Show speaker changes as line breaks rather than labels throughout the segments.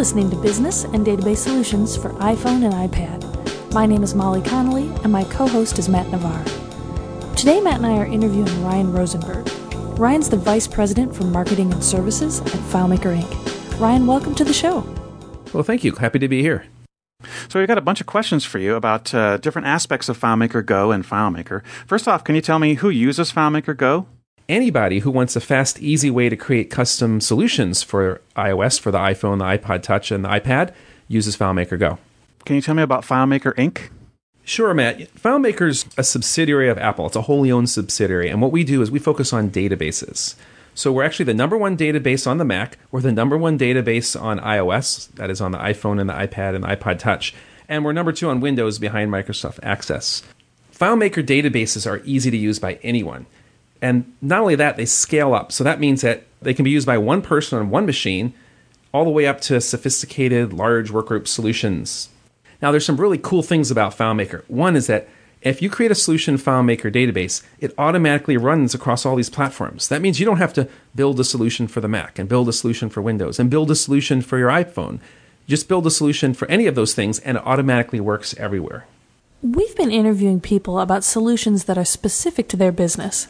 listening to Business and Database Solutions for iPhone and iPad. My name is Molly Connolly, and my co host is Matt Navarre. Today, Matt and I are interviewing Ryan Rosenberg. Ryan's the Vice President for Marketing and Services at FileMaker Inc. Ryan, welcome to the show.
Well, thank you. Happy to be here.
So we've got a bunch of questions for you about uh, different aspects of FileMaker Go and FileMaker. First off, can you tell me who uses FileMaker Go?
Anybody who wants a fast, easy way to create custom solutions for iOS, for the iPhone, the iPod Touch, and the iPad uses FileMaker Go.
Can you tell me about FileMaker Inc.?
Sure, Matt. FileMaker's a subsidiary of Apple. It's a wholly owned subsidiary. And what we do is we focus on databases. So we're actually the number one database on the Mac. We're the number one database on iOS, that is on the iPhone and the iPad and the iPod Touch. And we're number two on Windows behind Microsoft Access. FileMaker databases are easy to use by anyone. And not only that, they scale up. So that means that they can be used by one person on one machine, all the way up to sophisticated large workgroup solutions. Now, there's some really cool things about FileMaker. One is that if you create a solution FileMaker database, it automatically runs across all these platforms. That means you don't have to build a solution for the Mac and build a solution for Windows and build a solution for your iPhone. just build a solution for any of those things and it automatically works everywhere.
We've been interviewing people about solutions that are specific to their business.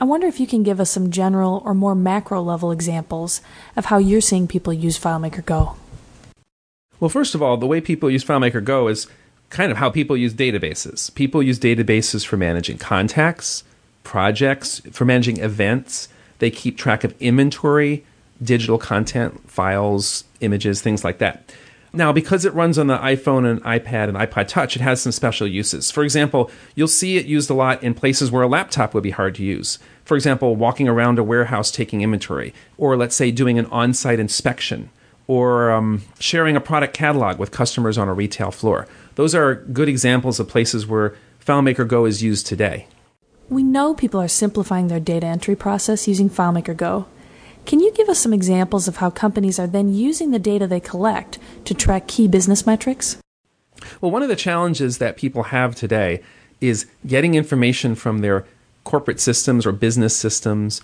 I wonder if you can give us some general or more macro level examples of how you're seeing people use FileMaker Go.
Well, first of all, the way people use FileMaker Go is kind of how people use databases. People use databases for managing contacts, projects, for managing events. They keep track of inventory, digital content, files, images, things like that. Now, because it runs on the iPhone and iPad and iPod Touch, it has some special uses. For example, you'll see it used a lot in places where a laptop would be hard to use. For example, walking around a warehouse taking inventory, or let's say doing an on site inspection, or um, sharing a product catalog with customers on a retail floor. Those are good examples of places where FileMaker Go is used today.
We know people are simplifying their data entry process using FileMaker Go. Can you give us some examples of how companies are then using the data they collect to track key business metrics?
Well, one of the challenges that people have today is getting information from their corporate systems or business systems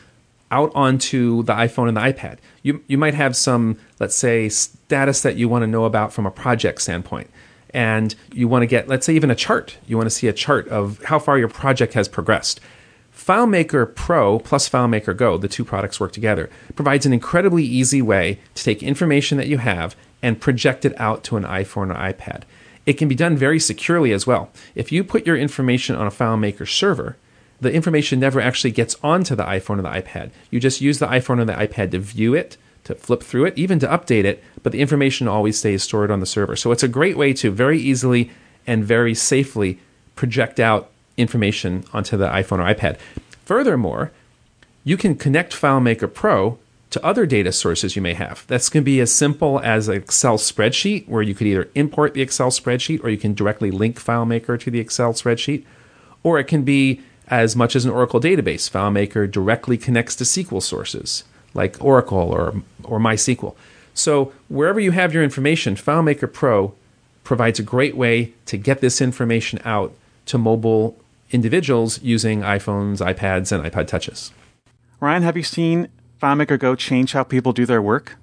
out onto the iPhone and the iPad. You, you might have some, let's say, status that you want to know about from a project standpoint. And you want to get, let's say, even a chart. You want to see a chart of how far your project has progressed. FileMaker Pro plus FileMaker Go, the two products work together, provides an incredibly easy way to take information that you have and project it out to an iPhone or iPad. It can be done very securely as well. If you put your information on a FileMaker server, the information never actually gets onto the iPhone or the iPad. You just use the iPhone or the iPad to view it, to flip through it, even to update it, but the information always stays stored on the server. So it's a great way to very easily and very safely project out information onto the iPhone or iPad. Furthermore, you can connect FileMaker Pro to other data sources you may have. That's going to be as simple as an Excel spreadsheet, where you could either import the Excel spreadsheet or you can directly link FileMaker to the Excel spreadsheet. Or it can be as much as an Oracle database. FileMaker directly connects to SQL sources like Oracle or, or MySQL. So wherever you have your information, FileMaker Pro provides a great way to get this information out to mobile individuals using iPhones, iPads, and iPod Touches.
Ryan, have you seen FileMaker Go change how people do their work?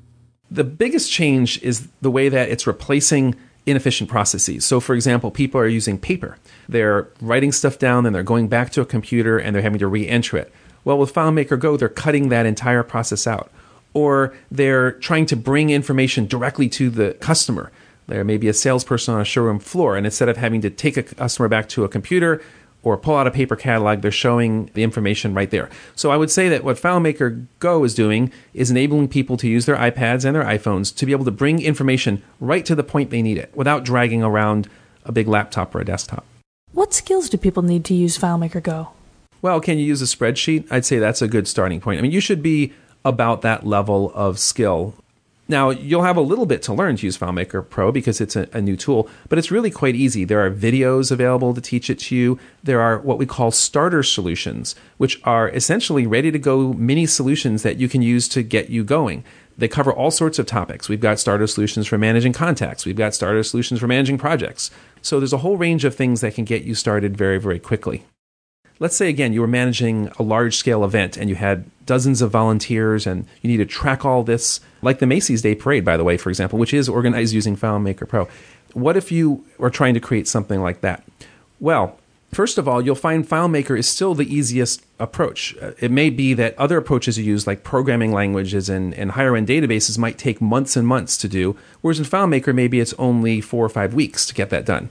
The biggest change is the way that it's replacing inefficient processes. So, for example, people are using paper. They're writing stuff down and they're going back to a computer and they're having to re enter it. Well, with FileMaker Go, they're cutting that entire process out. Or they're trying to bring information directly to the customer. There may be a salesperson on a showroom floor, and instead of having to take a customer back to a computer, or pull out a paper catalog, they're showing the information right there. So I would say that what FileMaker Go is doing is enabling people to use their iPads and their iPhones to be able to bring information right to the point they need it without dragging around a big laptop or a desktop.
What skills do people need to use FileMaker Go?
Well, can you use a spreadsheet? I'd say that's a good starting point. I mean, you should be about that level of skill now, you'll have a little bit to learn to use FileMaker Pro because it's a, a, new tool, but it's really quite easy. There are videos available to teach it to you. There are what we call starter solutions, which are essentially ready to go mini solutions that you can use to get you going. They cover all sorts of topics. We've got starter solutions for managing contacts, we've got starter solutions for managing projects. So there's a whole range of things that can get you started very, very quickly. Let's say again you were managing a large scale event and you had dozens of volunteers and you need to track all this like the Macy's Day Parade by the way for example which is organized using FileMaker Pro. What if you are trying to create something like that? Well first of all you'll find FileMaker is still the easiest approach. Uh, it may be that other approaches you use like programming languages and, and higher end databases might take months and months to do whereas in FileMaker maybe it's only four or five weeks to get that done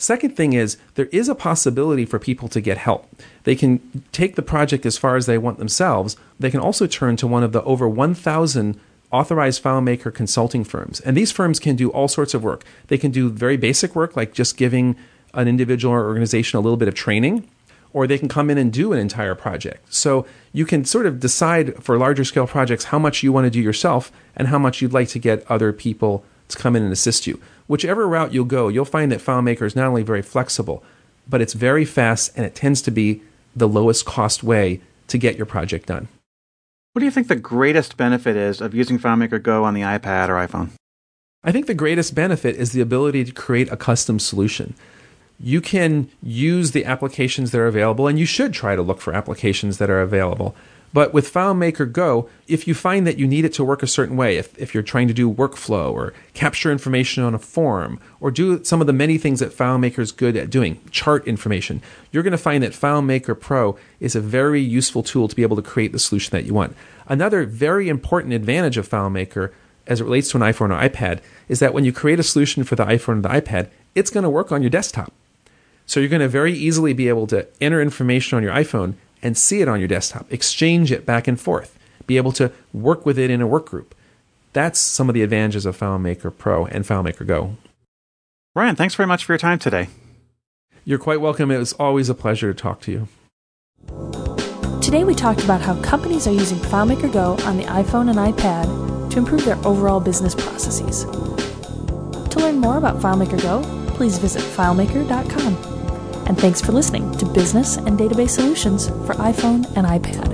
Second thing is there is a possibility for people to get help. They can take the project as far as they want themselves. They can also turn to one of the over 1,000 authorized FileMaker consulting firms. And these firms can do all sorts of work. They can do very basic work like just giving an individual or organization a little bit of training, or they can come in and do an entire project. So you can sort of decide for larger scale projects how much you want to do yourself and how much you'd like to get other people to come in and assist you whichever route you'll go, you'll find that FileMaker is not only very flexible, but it's very fast and it tends to be the lowest cost way to get your project done.
What do you think the greatest benefit is of using FileMaker Go on the iPad or iPhone?
I think the greatest benefit is the ability to create a custom solution. You can use the applications that are available, and you should try to look for applications that are available. But with FileMaker Go, if you find that you need it to work a certain way, if, if you're trying to do workflow or capture information on a form or do some of the many things that FileMaker is good at doing, chart information, you're going to find that FileMaker Pro is a very useful tool to be able to create the solution that you want. Another very important advantage of FileMaker as it relates to an iPhone or iPad is that when you create a solution for the iPhone or the iPad, it's going to work on your desktop. So you're going to very easily be able to enter information on your iPhone and see it on your desktop, exchange it back and forth, be able to work with it in a work group. That's some of the advantages of FileMaker Pro and FileMaker Go.
Ryan, thanks very much for your time today.
You're quite welcome. It was always a pleasure to talk to you.
Today we talked about how companies are using FileMaker Go on the iPhone and iPad to improve their overall business processes. To learn more about FileMaker Go, please visit filemaker.com. And thanks for listening to Business and Database Solutions for iPhone and iPad.